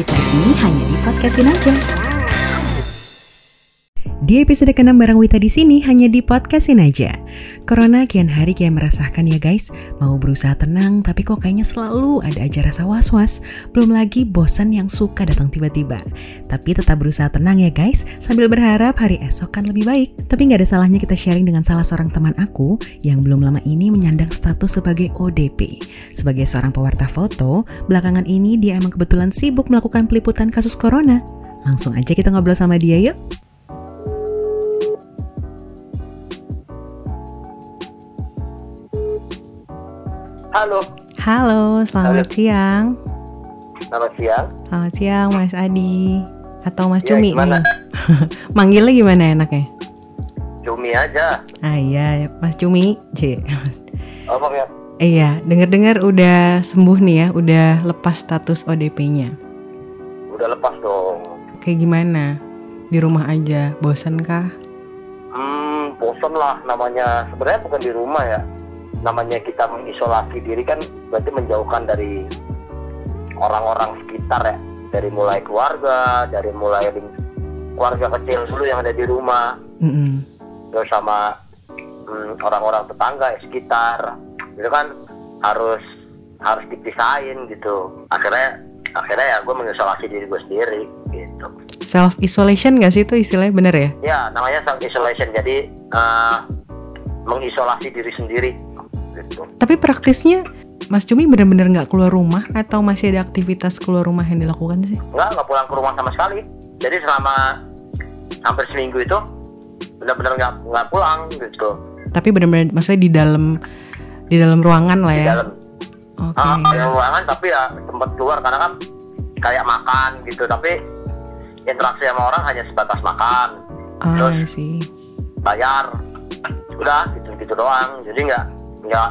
Di sini hanya di podcastin aja. Di episode ke-6 bareng Wita di sini hanya di podcastin aja. Corona kian hari kian merasakan ya guys. Mau berusaha tenang tapi kok kayaknya selalu ada aja rasa was-was. Belum lagi bosan yang suka datang tiba-tiba. Tapi tetap berusaha tenang ya guys sambil berharap hari esok kan lebih baik. Tapi nggak ada salahnya kita sharing dengan salah seorang teman aku yang belum lama ini menyandang status sebagai ODP. Sebagai seorang pewarta foto, belakangan ini dia emang kebetulan sibuk melakukan peliputan kasus corona. Langsung aja kita ngobrol sama dia yuk. Halo, Halo, selamat Halo. siang. selamat siang. Selamat siang Mas Adi atau Mas Ya, Cumi gimana? nih. Manggilnya gimana enaknya? Cumi aja. Ah iya, Mas Cumi. C. Apa ya? iya, dengar-dengar udah sembuh nih ya, udah lepas status ODP-nya. Udah lepas dong. Kayak gimana? Di rumah aja, bosan kah? Hmm, bosan lah namanya. Sebenarnya bukan di rumah ya. Namanya kita mengisolasi diri kan berarti menjauhkan dari orang-orang sekitar ya. Dari mulai keluarga, dari mulai keluarga kecil dulu yang ada di rumah, Mm-mm. terus sama hmm, orang-orang tetangga ya, sekitar. Itu kan harus harus dipisahin gitu. Akhirnya akhirnya ya gue mengisolasi diri gue sendiri gitu. Self isolation gak sih itu istilahnya bener ya? Ya, namanya self isolation. Jadi eh, mengisolasi diri sendiri gitu. Tapi praktisnya Mas Cumi bener-bener nggak keluar rumah atau masih ada aktivitas keluar rumah yang dilakukan sih? Enggak, enggak pulang ke rumah sama sekali. Jadi selama hampir seminggu itu benar-benar nggak nggak pulang gitu. Tapi bener-bener maksudnya di dalam di dalam ruangan lah Di ya. dalam Oke. ah, ada ruangan tapi ya tempat keluar karena kan kayak makan gitu. Tapi interaksi sama orang hanya sebatas makan, Ah, sih. bayar, udah gitu-gitu doang. Jadi nggak nggak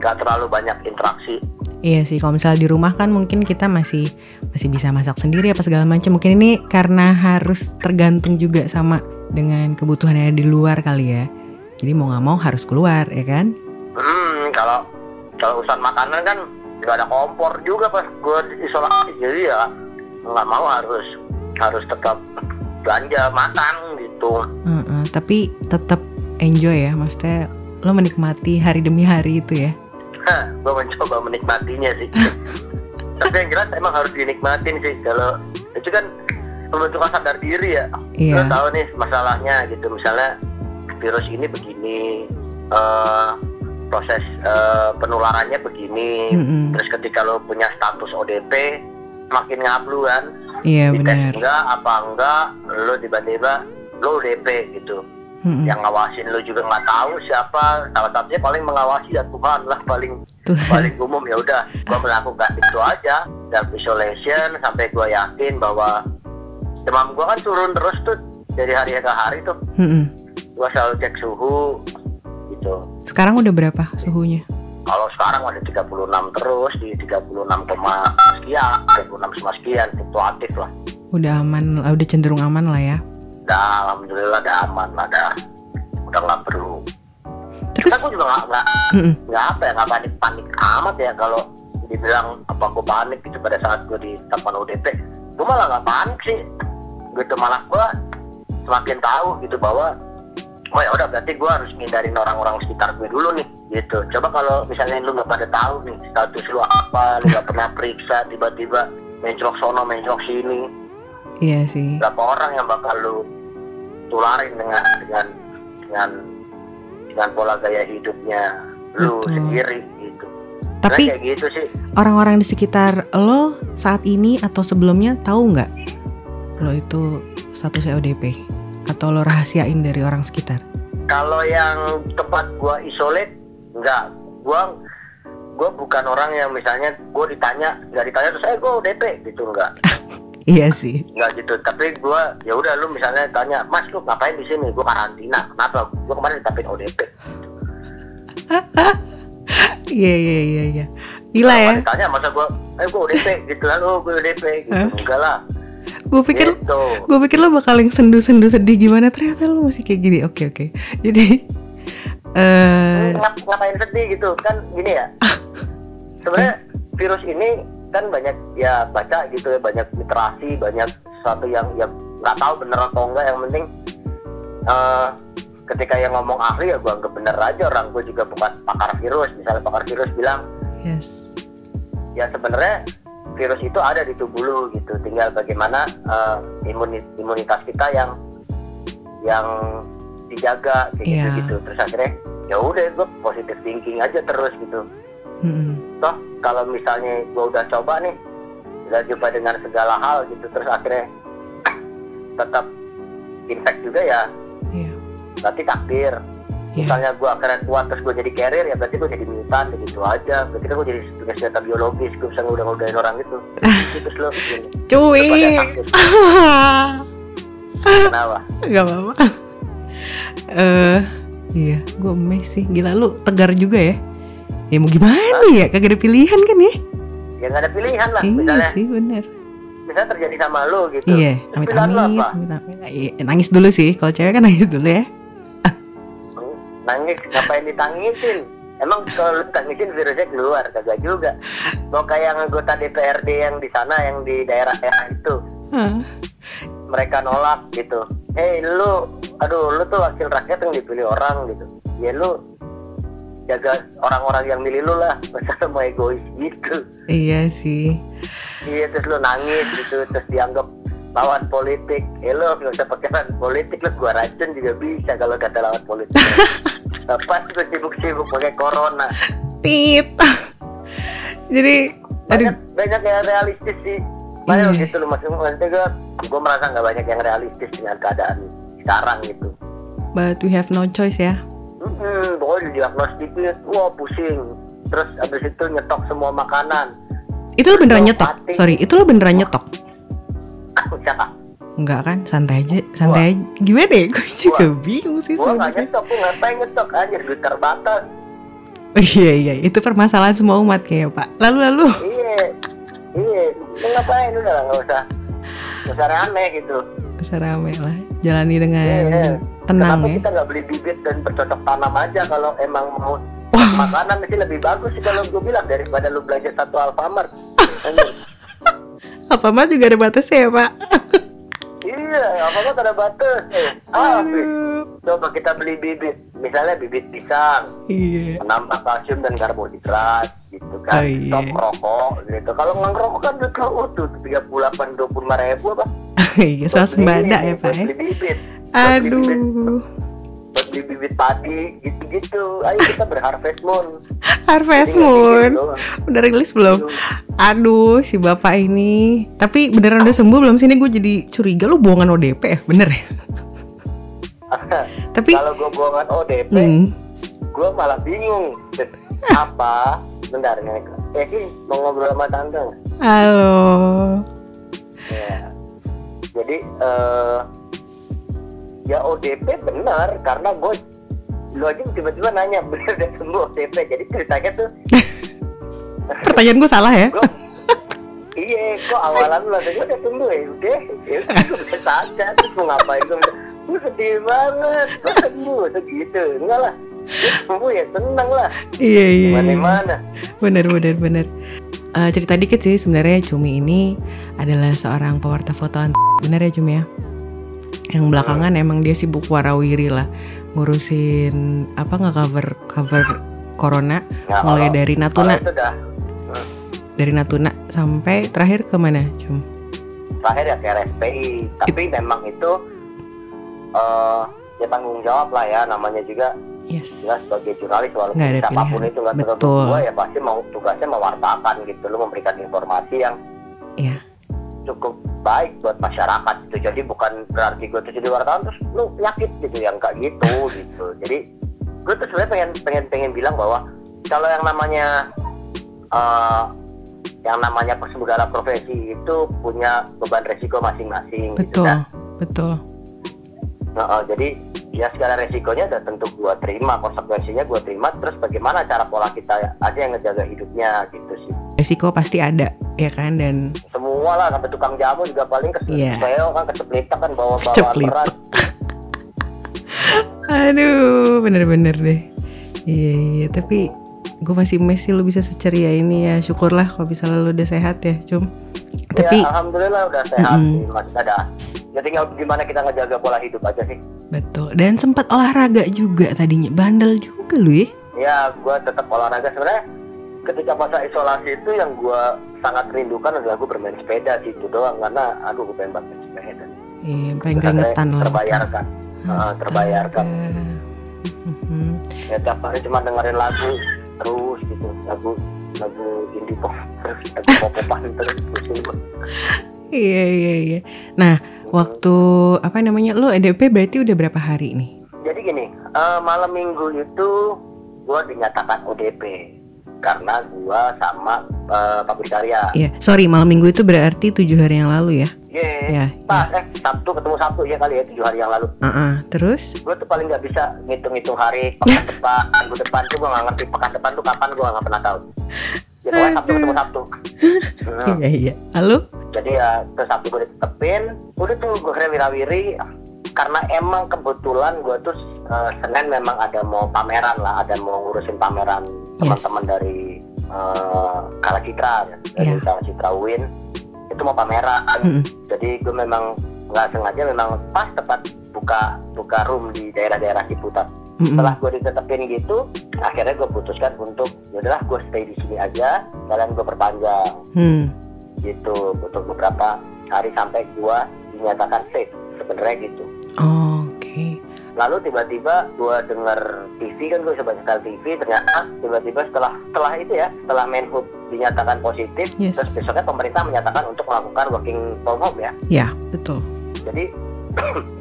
nggak terlalu banyak interaksi. Iya sih, kalau misalnya di rumah kan mungkin kita masih masih bisa masak sendiri apa segala macam. Mungkin ini karena harus tergantung juga sama dengan kebutuhan yang ada di luar kali ya. Jadi mau nggak mau harus keluar ya kan? Hmm, kalau kalau urusan makanan kan nggak ada kompor juga pas gue isolasi jadi ya nggak mau harus harus tetap belanja makan gitu. Heeh, tapi tetap enjoy ya, maksudnya lo menikmati hari demi hari itu ya. gue mencoba menikmatinya sih. Tapi yang jelas emang harus dinikmatin sih kalau itu kan pembentukan sadar diri ya. Lo Iya. tahu nih masalahnya gitu misalnya virus ini begini, eh, proses eh, penularannya begini. Mm-mm. Terus ketika lo punya status ODP makin ngablu kan. Iya benar. enggak apa enggak lo tiba-tiba lo ODP gitu. Mm-mm. Yang ngawasin lo juga nggak tahu siapa. Salah satunya paling mengawasi ya Tuhan lah paling Tuhan. paling umum ya udah gua melakukan itu aja self isolation sampai gua yakin bahwa demam gua kan turun terus tuh dari hari ke hari tuh Mm-mm. gua selalu cek suhu gitu Sekarang udah berapa suhunya? kalau sekarang ada 36 terus di 36, koma sekian 36 sama sekian fluktuatif lah Udah aman, udah cenderung aman lah ya. Udah alhamdulillah udah aman lah dah udah nggak perlu. Terus, gua juga nggak nggak nggak apa ya nggak panik panik amat ya kalau dibilang apa gue panik gitu pada saat gue ditetapkan ODP gue malah nggak panik sih. Gitu malah gue semakin tahu gitu bahwa oh ya udah berarti gue harus ngindarin orang-orang sekitar gue dulu nih gitu. Coba kalau misalnya lu nggak pada tahu nih status lu apa lu nggak pernah periksa tiba-tiba mencrok sono mencrok sini. Iya sih. berapa orang yang bakal lu tularin dengan dengan dengan dengan pola gaya hidupnya lu Betul. sendiri gitu. Tapi Karena kayak gitu sih. orang-orang di sekitar lo saat ini atau sebelumnya tahu nggak lo itu statusnya ODP atau lo rahasiain dari orang sekitar? kalau yang tempat gua isolate enggak gua gua bukan orang yang misalnya gua ditanya nggak ditanya terus eh gua ODP gitu enggak Iya sih. enggak gitu. Tapi gua ya udah lu misalnya tanya mas lu ngapain di sini? Gua karantina. Kenapa? Gua kemarin ditapin ODP Iya iya iya iya. Gila ya. Ditanya masa gua eh gua ODP gitu lalu gua ODP gitu. Enggak lah. Gue pikir gitu. gue pikir lo bakal yang sendu-sendu sedih gimana. Ternyata lo masih kayak gini. Oke oke. Jadi eh Ngap- ngapain sedih gitu? Kan gini ya. Sebenarnya virus ini kan banyak ya baca gitu ya banyak literasi banyak sesuatu yang yang nggak tahu bener atau enggak yang penting eh, ketika yang ngomong ahli ya gue anggap bener aja orang gue juga bukan pakar virus misalnya pakar virus bilang Yes. ya sebenarnya virus itu ada di tubuh lu gitu tinggal bagaimana eh, imuni- imunitas kita yang yang dijaga kayak Iya. gitu gitu terus akhirnya ya udah gue positive thinking aja terus gitu Mm-mm. Toh kalau misalnya gue udah coba nih udah coba dengan segala hal gitu terus akhirnya tetap infect juga ya Iya. berarti takdir Iya. misalnya gue akhirnya kuat terus gue jadi carrier ya berarti gue jadi mutan gitu aja berarti kan gue jadi punya senjata biologis gue bisa udah ngudahin orang itu gitu terus lo Cuy. Kenapa Gak apa-apa. Eh, iya, gue emes sih. Gila lu tegar juga ya. Ya mau gimana ya? Kagak ada pilihan kan ya? ya nggak ada pilihan lah Iya misalnya sih, bener. misalnya terjadi sama lo gitu Iya, amit amit, amit amit. Iya, nangis dulu sih. Kalau cewek kan nangis dulu ya. nangis ngapain ditangisin emang kalau lu tangisin virusnya keluar kagak juga mau kayak anggota DPRD yang di sana yang di daerah-daerah itu Hah. mereka nolak gitu hei lu aduh lu tuh wakil rakyat yang dipilih orang gitu ya lu jaga orang-orang yang milih lu lah masa lu mau egois gitu Iya sih. iya terus lu nangis gitu terus dianggap lawan politik eh lu nggak usah pakai lawan politik lu gua racun juga bisa kalau kata lawan politik pas gue sibuk-sibuk pakai corona Tit. Jadi, aduh. banyak banyak yang realistis sih banyak Iya. gitu loh maksudnya maksudnya gue gue merasa nggak banyak yang realistis dengan keadaan sekarang gitu But we have no choice ya. Hmm pokoknya diagnostiknya wah pusing terus abis itu nyetok semua makanan Itu lo beneran nyetok? Mati. Sorry, itu lo beneran nyetok? siapa Enggak kan? Santai aja, santai aja. Gimana ya? Gue juga bingung sih gue nggak sebenarnya. nyetok gue ngapain nyetok aja duit terbatas Oh, iya iya, itu permasalahan semua umat kayak Pak. Lalu lalu. iya iya ngapain udah nggak usah usah aneh gitu Bisa rame lah. Jalani dengan Iya. tenang Kenapa ya. kita nggak beli bibit dan bercocok tanam aja kalau emang mau Wah. makanan sih lebih bagus sih kalau gue bilang daripada lu belanja satu Alfamart. Mah juga ada batasnya ya Pak? iya, Alfamart ada batas. Eh, ah. Coba kita beli bibit, misalnya bibit pisang, Iya. menambah kalsium dan karbohidrat, gitu kan. Oh, iya. Stop rokok, gitu. Kalau nggak ngerokok kan duit lu utuh tiga puluh delapan dua puluh lima ribu apa? Iya, swasembada ya Pak ya. Beli bibit. Buat beli bibit. Aduh. Beli bibit padi, gitu-gitu. Ayo kita berharvest moon. Harvest Jadi Moon. doang. Udah rilis belum? Aduh, si bapak ini. Tapi beneran udah sembuh belum sih? Ini gue jadi curiga lu bohongan ODP ya? Bener ya? Tapi, kalau gue buangan ODP, hmm, gue malah bingung. Apa? Bentar, nih. Eh sih, mau ngobrol sama tante halo. Ya. Jadi, eh ya ODP benar, karena gue lu aja tiba-tiba nanya bener udah sembuh ODP. Jadi ceritanya tuh, Pertanyaan gue salah ya? Iya, kok awalan lu udah sembuh ya udah, ya udah gue saja, terus mau ngapain gue gue sedih banget, gue sembuh, segitu, enggak lah, gue ya seneng lah, Iya iya. iya. mana-mana. Bener bener bener. Eh, cerita dikit sih sebenarnya Cumi ini adalah seorang pewarta foto ant- bener ya Cumi ya. Yang belakangan emang dia sibuk warawiri lah ngurusin apa nggak cover cover corona Nah, mulai kalau- dari Natuna dah dari Natuna sampai terakhir ke mana Cum? terakhir ya ke RSPI tapi memang itu eh ya tanggung jawab lah ya namanya juga Yes. jelas sebagai jurnalis walaupun Nggak ada siapa pun pilihan. itu nggak Betul. gue ya pasti mau tugasnya mewartakan gitu lu memberikan informasi yang Iya. cukup baik buat masyarakat gitu jadi bukan berarti gue tuh jadi wartawan terus lu penyakit gitu yang kayak gitu gitu jadi gue tuh sebenarnya pengen pengen pengen bilang bahwa kalau yang namanya eh yang namanya segala profesi itu punya beban resiko masing-masing gitu Betul. kan Betul. Nah, eh, jadi ya segala resikonya udah tentu gua terima konsekuensinya gua terima terus bagaimana cara pola kita aja yang ngejaga hidupnya gitu sih. Resiko pasti ada ya kan? Dan semua lah sampai tukang jamu juga paling Iya. kesel kan keceplitak kan bawa bawa berat aduh bener-bener deh. Iya iya tapi gue masih Messi lu bisa seceria ini ya. Syukurlah kalau bisa lu udah sehat ya cum. Tapi ya, alhamdulillah udah sehat Mm-mm. sih masih ada ya tinggal gimana kita ngejaga pola hidup aja sih. Betul. Dan sempat olahraga juga tadinya. Bandel juga lu ya ya gue tetap olahraga. Sebenarnya ketika masa isolasi itu yang gue sangat rindukan adalah gue bermain sepeda sih itu doang. Karena aduh gue pengen banget main sepeda. Iya, pengen keringetan lah. terbayarkan. Ah, terbayarkan. Mhm. ya tiap hari cuma dengerin lagu terus gitu. Lagu lagu indie pop. Terus lagu pop-popan terus. Gua. Iya iya iya. Nah, waktu apa namanya? Lu EDP berarti udah berapa hari nih? jadi gini eh, malam minggu itu gue dinyatakan ODP karena gue sama pabrik karya Iya, sorry malam minggu itu berarti tujuh hari yang lalu ya? Yeay. Ya. Pas eh Sabtu ketemu Sabtu ya kali ya tujuh hari yang lalu. Ah, ah. terus? Gue tuh paling nggak bisa ngitung-ngitung hari pekan depan, minggu depan tuh gue nggak ngerti pekan depan tuh kapan gue nggak pernah tahu. Ya pokoknya Sabtu ketemu Sabtu. Nah, Iya iya. Lalu? jadi ya terus Sabtu gue ditetepin, udah tuh gue kira wirawiri karena emang kebetulan gue tuh eh, Senin memang ada mau pameran lah, ada mau ngurusin pameran teman-teman dari eh, Kala Citra, ya, dari Iya. Kala Citra Win itu mau pameran. Mm-mm. jadi gue memang nggak sengaja memang pas tepat buka buka room di daerah-daerah Ciputat. Mm-mm. Setelah gue ditetepin gitu, akhirnya gue putuskan untuk yaudahlah gue stay di sini aja, kalian gue perpanjang Hmm. gitu untuk beberapa hari sampai gue dinyatakan safe sebenarnya gitu. Oh, Oke. Lalu tiba-tiba gue denger TV kan gue sebagai sekali TV ternyata tiba-tiba setelah setelah itu ya setelah Menhub dinyatakan positif Yes. terus besoknya pemerintah menyatakan untuk melakukan working from home ya Ya betul. jadi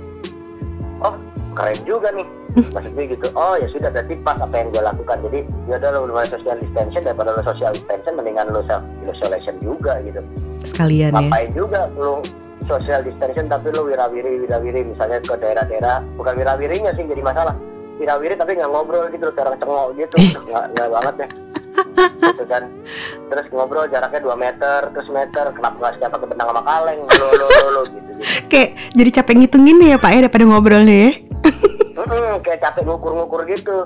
oh keren juga nih. Maksudnya gitu oh ya sudah berarti pas apa yang gue lakukan. Jadi ya udah lo mulai social distancing daripada lo social distancing mendingan lo self isolation juga gitu. Sekalian ya. ngapain juga lo social distancing tapi lo wirawiri wirawiri misalnya ke daerah-daerah bukan wirawirinya sih jadi masalah. Wirawiri tapi nggak ngobrol gitu sekarang cengok gitu. Nggak nggak banget ya gitu kan terus ngobrol jaraknya 2 meter terus meter kenapa nggak siapa pakai benang sama kaleng lo lo lo, lo gitu gitu Kayak jadi capek ngitungin nih ya Pak ya daripada ngobrolnya ya. Mm-mm, kayak capek ngukur-ngukur gitu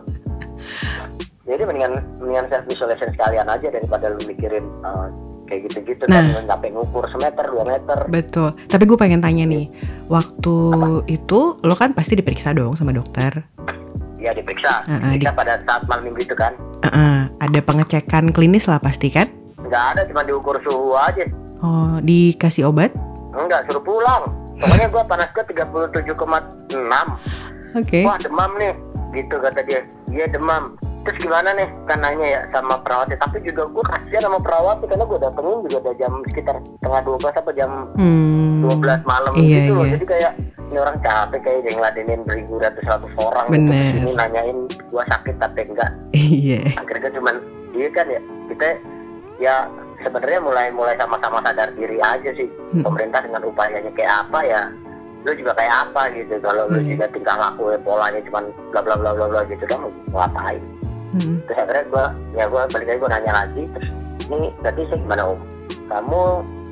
jadi mendingan mendingan self isolation sekalian aja daripada lu mikirin uh, kayak gitu-gitu Nah. kan capek ngukur semeter dua meter Betul. Tapi gue pengen tanya nih, waktu itu lo kan pasti diperiksa dong sama dokter. Ya diperiksa Ah, ah, diperiksa pada saat malam minggu itu kan Ah, ah. ada pengecekan klinis lah pasti kan? nggak ada cuma diukur suhu aja Oh, dikasih obat? enggak suruh pulang pokoknya gua panas ke 37,6 Oke. wah demam nih gitu kata dia iya demam terus gimana nih kan nanya ya sama perawatnya tapi juga gue kasihan sama perawatnya karena gue datengin juga udah jam sekitar tengah 12 apa jam Hmm. 12 malam Iya, gitu loh. iya. Jadi kayak ini orang capek kayak dia ngeladenin beribu ratus ratus orang Bener. gitu. Ini nanyain gua sakit tapi enggak. Iya. Akhirnya cuman dia kan ya kita ya sebenarnya mulai mulai sama-sama sadar diri aja sih Hmm. pemerintah dengan upayanya kayak apa ya lu juga kayak apa gitu kalau lu Iya. juga tingkah laku ya, polanya cuman bla bla bla bla bla gitu kan ngapain Hmm. terus akhirnya gua ya gua balik lagi gua nanya lagi terus ini berarti sih gimana om kamu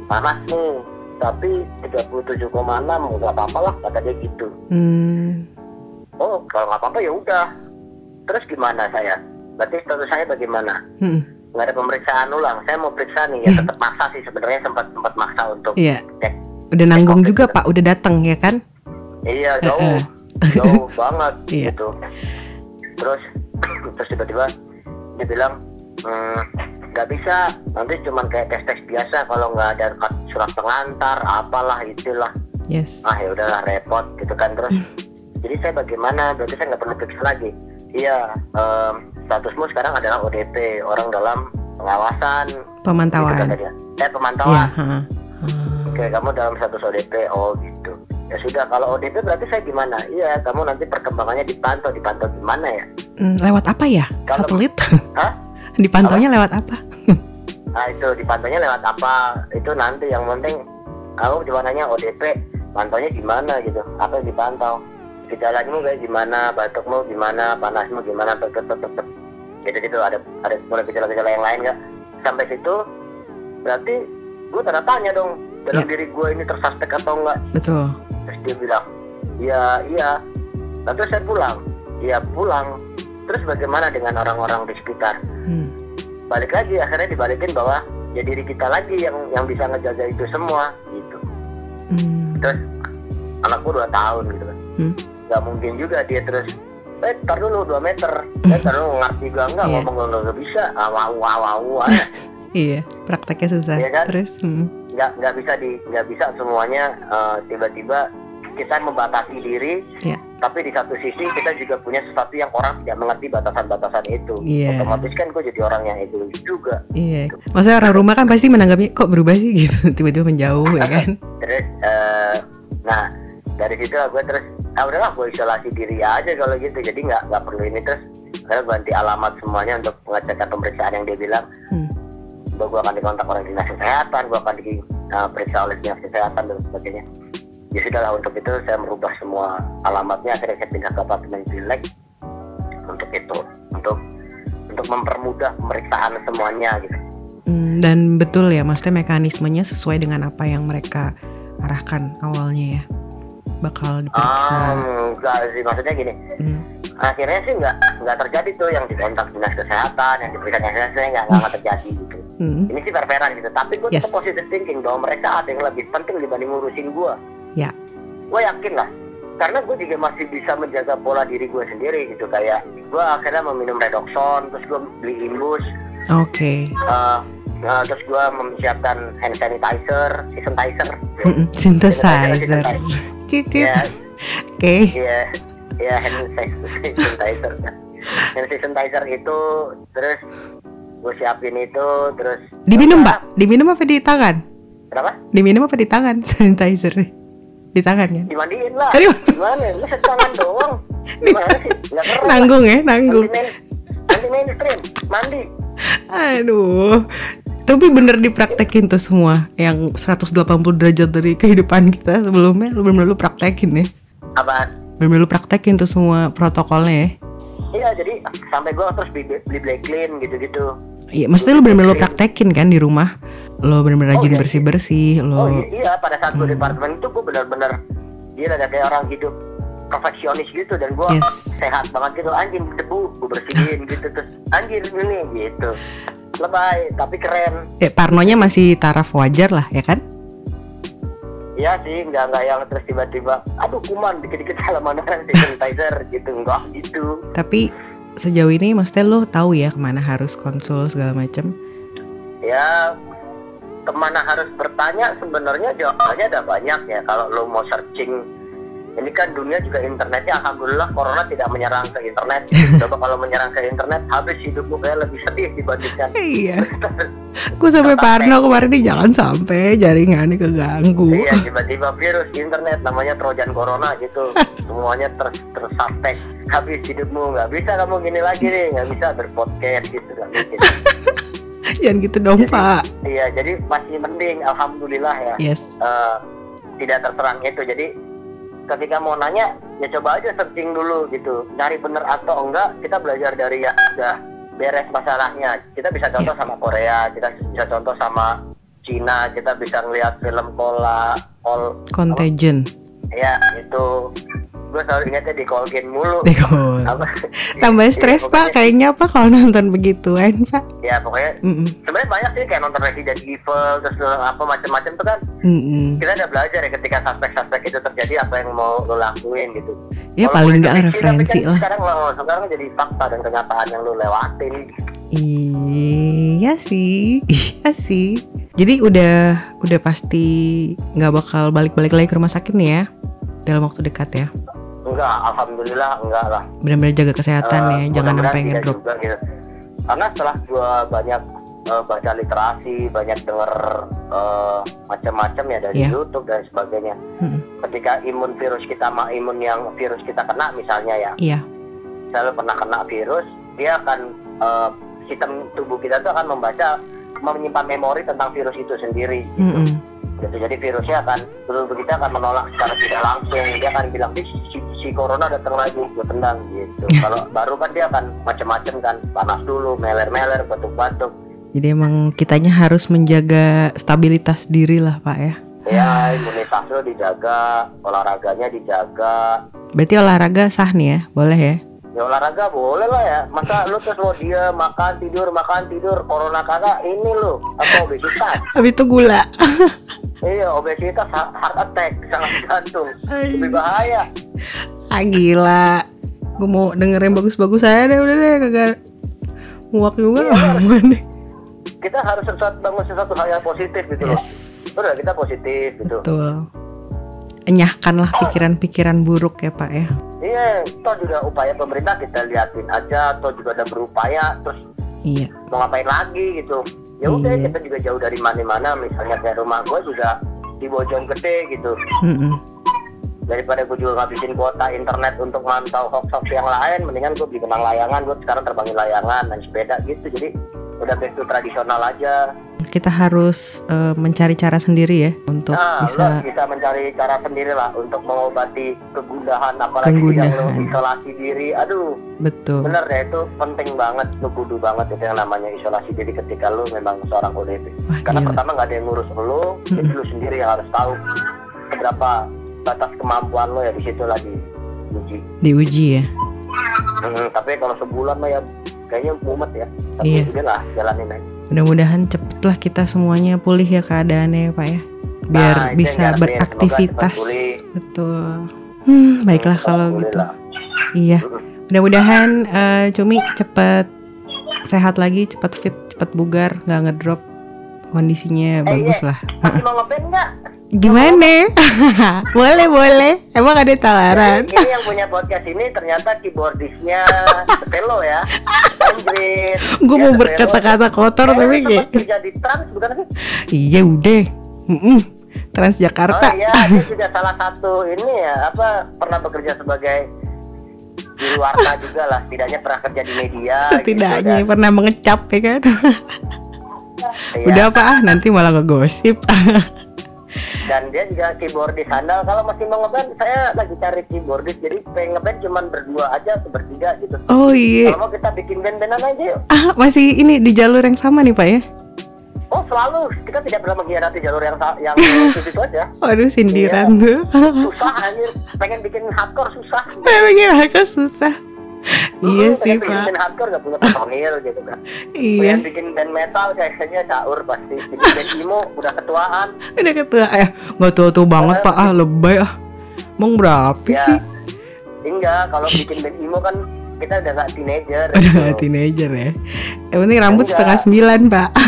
panas nih tapi 37,6 nggak apa-apa lah kata dia gitu Hmm. oh kalau nggak apa-apa ya udah terus gimana saya berarti status saya bagaimana Hmm. nggak ada pemeriksaan ulang saya mau periksa nih ya tetap maksa sih sebenarnya sempat sempat maksa untuk Iya. cek Udah nanggung Covid juga. Pak, udah datang ya kan? iya jauh eh. jauh banget Iya. gitu terus terus tiba-tiba dia bilang "Hmm, nggak bisa nanti cuman kayak tes tes biasa kalau nggak ada surat pengantar apalah itulah Yes. ah ya udahlah repot gitu kan terus jadi saya bagaimana berarti saya nggak perlu periksa lagi iya em, statusmu sekarang adalah ODP orang dalam pengawasan gitu Pemantauan. kata dia eh Iya. pemantauan ha. Hmm. oke kamu dalam status ODP oh gitu ya sudah kalau ODP berarti saya gimana iya kamu nanti perkembangannya dipantau dipantau gimana ya? Hmm, lewat apa ya? Kalau- Satelit? Hah? Dipantaunya lewat apa? nah itu dipantaunya lewat apa? Itu nanti yang penting kamu cuma nanya ODP pantaunya gimana gitu. Apa yang dipantau? Gejalanya kayak gimana? Batukmu gimana? Panasmu gimana? Tek tek, tek. gitu gitu ada ada mulai gejala-gejala yang lain nggak? Sampai situ berarti gue tanda tanya dong dalam Ya. diri gue ini tersuspek atau enggak Betul. terus dia bilang iya iya lalu saya pulang iya pulang terus bagaimana dengan orang-orang di sekitar Hmm. balik lagi akhirnya dibalikin bahwa ya diri kita lagi yang yang bisa ngejaga itu semua gitu Hmm. terus anakku dua tahun gitu kan Hmm. nggak mungkin juga dia terus eh tar dulu dua meter eh tar dulu ngerti gak enggak Iya. ngomong nggak bisa awau awau aja Iya, prakteknya susah. Iya kan? Terus, hmm. Nggak nggak bisa di nggak bisa semuanya eh, tiba-tiba kita membatasi diri Iya. tapi di satu sisi kita juga punya sesuatu yang orang tidak mengerti batasan-batasan itu Iya. otomatis kan gue jadi orang yang egois juga Iya. Maksudnya orang rumah kan pasti menanggapi kok berubah sih gitu, tiba-tiba menjauh ya kan? terus eh, nah dari situ gue terus ah udahlah gue isolasi diri aja kalau gitu jadi nggak nggak perlu ini terus saya ganti alamat semuanya untuk pengecekan pemeriksaan yang dia bilang Hmm. Bahwa gue akan dikontak oleh dinas kesehatan gue akan diperiksa oleh dinas kesehatan dan sebagainya ya sudah lah untuk itu saya merubah semua alamatnya akhirnya saya pindah ke apartemen Bilek untuk itu untuk untuk mempermudah pemeriksaan semuanya gitu Hmm, dan betul ya, maksudnya mekanismenya sesuai dengan apa yang mereka arahkan awalnya ya. Bakal diperiksa. Ah, enggak sih maksudnya gini Hmm. Akhirnya sih nggak nggak terjadi tuh yang dikontak dinas kesehatan yang dinas kesehatan nggak nggak terjadi gitu Hmm. ini sih fair-fairan gitu tapi gue Yes. tetap positive thinking bahwa mereka ada yang lebih penting dibanding ngurusin gue Ya. gue yakin lah karena gue juga masih bisa menjaga pola diri gue sendiri gitu kayak gue akhirnya meminum redoxon terus gue beli imbus Oke. eh, eh, terus gue mempersiapkan hand sanitizer sanitizer Mm-mm, Synthesizer. Cicit. ya Oke. Iya, ya hand sanitizer. Hand sanitizer itu terus gue siapin itu terus Diminum, Mbak? Diminum apa di tangan? Kenapa? Diminum apa di tangan sanitizer? Di tangan kan? Dimandiin lah. Aduh. Gimana? Lu tangan doang. Gimana sih? Keren. Nanggung ya, nanggung. Anti, main, anti mainstream. Mandi. Aduh. Tapi bener dipraktekin tuh semua yang 180 derajat dari kehidupan kita sebelumnya lu bener lu praktekin ya. Apaan? Bener lu praktekin tuh semua protokolnya ya. Iya, jadi sampai gue terus beli, beli black clean gitu-gitu. Iya, maksudnya lu bener-bener lu praktekin kan di rumah. Lo bener-bener rajin iya. bersih-bersih, Oh lo iya, iya, pada saat gue di Hmm. apartemen itu gue benar-benar dia ada kayak orang hidup perfeksionis gitu dan gue Yes. sehat banget gitu anjing debu gue bersihin gitu terus anjir ini gitu lebay tapi keren ya parnonya masih taraf wajar lah ya kan? Iya sih nggak nggak yang terus tiba-tiba aduh kuman dikit-dikit halaman hand sanitizer gitu. Enggak gitu. Tapi sejauh ini maksudnya lo tahu ya ke mana harus konsul segala macam. ya ke mana harus bertanya? Sebenarnya jawabannya ada banyak ya. Kalau lo mau searching ini kan dunia juga internetnya alhamdulillah corona tidak menyerang ke internet coba kalau menyerang ke internet habis hidupmu kayak lebih sedih dibandingkan Iya. Gue sampai parno kemarin nih jangan sampai jaringannya keganggu. iya tiba-tiba virus internet namanya trojan corona gitu semuanya ter tersuspek habis hidupmu nggak bisa kamu gini lagi nih nggak bisa berpodcast gitu nggak mungkin Jangan gitu dong, Pak. iya jadi masih mending alhamdulillah ya Yes. eh, tidak terserang itu jadi ketika mau nanya ya coba aja searching dulu gitu cari bener atau enggak kita belajar dari yang udah beres masalahnya kita bisa contoh Iya. sama Korea kita bisa contoh sama Cina kita bisa ngelihat film Kola Kol Contagion. ya itu gue selalu ingatnya di Colgate mulu Dekor. apa Tambah stres, Iya, Pak. Kayaknya apa kalau nonton begituan, Pak? ya pokoknya Mm-mm. sebenarnya banyak sih kayak nonton Resident Evil terus apa macam-macam tuh kan Mm-mm. kita udah belajar ya ketika suspek-suspek itu terjadi apa yang mau lo lakuin gitu Ya Walaupun paling nggak kecil, referensi kan lah. Sekarang lo sekarang jadi fakta dan kenyataan yang lo lewatin. Iya sih, iya sih. Jadi udah udah pasti nggak bakal balik-balik lagi ke rumah sakit nih ya dalam waktu dekat ya. Enggak, alhamdulillah enggak lah. Benar-benar jaga kesehatan Eh, ya, jangan mudah-mudahan sampai ngedrop. juga gitu. Karena setelah gua banyak eh, baca literasi, banyak denger eh, macam-macam ya dari Iya. YouTube dan sebagainya. Mm-mm. Ketika imun virus kita sama imun yang virus kita kena misalnya ya, Iya, selalu pernah kena virus, dia akan eh, sistem tubuh kita tuh akan membaca menyimpan memori tentang virus itu sendiri. Gitu. Mm-mm. gitu jadi virusnya akan tubuh kita akan menolak secara tidak langsung dia akan bilang "Ih, si, si corona datang lagi gue tendang gitu kalau baru kan dia akan macam-macam kan panas dulu meler-meler batuk-batuk Jadi emang kitanya harus menjaga stabilitas diri lah Pak ya. ya imunitas lo dijaga olahraganya dijaga Berarti olahraga sah nih ya, boleh ya? Ya olahraga boleh lah ya masa lu terus mau dia makan tidur makan tidur corona kagak ini lu apa obesitas Habis itu gula. iya obesitas heart attack sangat jantung lebih bahaya ah gila. Gue mau denger yang bagus-bagus aja deh udah deh kagak muak juga Iya. deh. kita harus sesuatu bangun sesuatu hal yang positif gitu loh Yes. udah kita positif gitu Betul. Enyahkanlah pikiran-pikiran buruk ya Pak ya. Iya toh juga upaya pemerintah kita liatin aja toh juga ada berupaya terus Iya. mau ngapain lagi gitu ya udah Iya. kita juga jauh dari mana-mana misalnya kayak rumah gue juga di Bojonggede gitu Mm-mm. daripada gue juga ngabisin kuota internet untuk mantau hoax-hoax yang lain mendingan gue beli kenang layangan gue sekarang terbangin layangan dan sepeda gitu jadi udah to tradisional aja Kita harus eh, mencari cara sendiri ya untuk nah lo bisa bisa mencari cara sendiri lah untuk mengobati kegundahan apalagi yang lo Kegundahan. isolasi diri aduh betul. bener ya itu penting banget lu kudu banget itu yang namanya isolasi diri ketika lu memang seorang ODP Wah karena gila. pertama nggak ada yang ngurus lu jadi lu sendiri yang harus tahu seberapa batas kemampuan lo ya di situ lagi uji Diuji ya. Hmm, tapi kalau sebulan mah ya kayaknya mumet ya tapi Iya. udahlah jalanin aja Mudah-mudahan cepet lah kita semuanya pulih ya keadaannya ya Pak ya. Biar Nah, bisa beraktivitas. Betul. Hmm, baiklah Hmm, kalau gitu. Iya. Mudah-mudahan eh, Cumi cepet sehat lagi, cepet fit, cepet bugar, nggak ngedrop kondisinya Eh, bagus iya. lah. masih mau ngeband nggak Gimana? boleh boleh. Emang ada tawaran? Jadi, ini yang punya podcast ini ternyata keyboardisnya Stelo ya Anjrit Gue Dia mau Stelo. berkata-kata kotor Eh, tapi kayak kerja di Trans bukan sih? iya udah. Mm-mm. Oh Transjakarta. iya, dia juga salah satu ini ya apa pernah bekerja sebagai juru warta juga lah, setidaknya pernah kerja di media. Setidaknya gitu, pernah mengecap ya kan. iya. Udah apa ah nanti malah ngegosip. dan dia juga keyboardis handal. Kalau masih mau ngeband, saya lagi cari keyboardis. Jadi pengen ngeband cuman berdua aja, atau bertiga gitu. oh iya. Kalau mau kita bikin band-bandan aja yuk. Ah masih ini di jalur yang sama nih Pak ya. Oh selalu, kita tidak pernah mengkhianati jalur yang yang itu itu aja. Waduh sindiran tuh. Susah anjir, pengen bikin hardcore susah. Emangnya mereka susah. Iya Hmm, sih bikin Pak. band hardcore gak punya personil gitu kan. Iya. Pengen bikin band metal kayaknya caur pasti. Bikin band emo udah ketuaan. Udah ketua eh nggak tua tua banget Pak ah lebay ah. Emang berapa Ya. sih? Enggak, kalau bikin band emo kan kita udah gak teenager. Udah gitu. nggak teenager ya. Yang penting rambut Enggak. setengah sembilan Pak.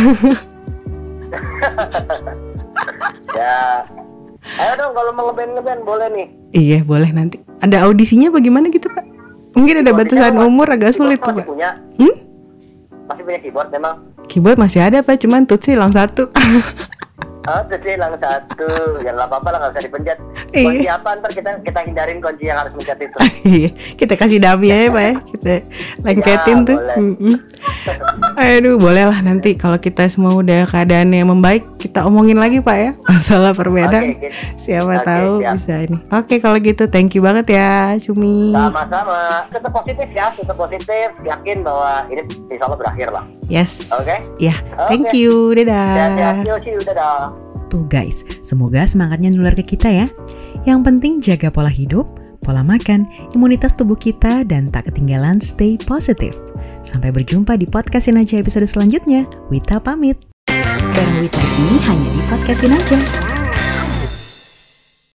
Ya. Ayo dong kalau mau ngeband ngeband boleh nih. iya boleh nanti. Ada audisinya bagaimana gitu Pak? Mungkin ada batasan umur agak sulit tuh Pak. punya, Hmm? masih punya keyboard memang. Keyboard masih ada Pak, cuman tutsi hilang satu. Oh, terus hilang satu. Ya nggak apa-apa lah nggak usah dipencet. Iya. Kunci apa ntar kita kita hindarin kunci yang harus mencet itu. Iya, kita kasih dummy aja Pak ya. Kita lengketin Ya, tuh. boleh. Aduh, boleh lah nanti kalau kita semua udah keadaannya membaik, kita omongin lagi Pak ya. Masalah perbedaan. Gitu. Siapa Oke, tahu siap. bisa ini. Oke, kalau gitu thank you banget ya, Cumi. Sama-sama. Tetap positif ya, tetap positif. Yakin bahwa ini insya Allah berakhir lah. Yes. Oke. Ya, thank Oke. you. Dadah. Yo, see you. Dadah. Tuh guys, semoga semangatnya nular ke kita ya. Yang penting jaga pola hidup, pola makan, imunitas tubuh kita, dan tak ketinggalan stay positif. Sampai berjumpa di podcastin aja episode selanjutnya. Wita pamit. Bareng Wita sini hanya di podcastin aja.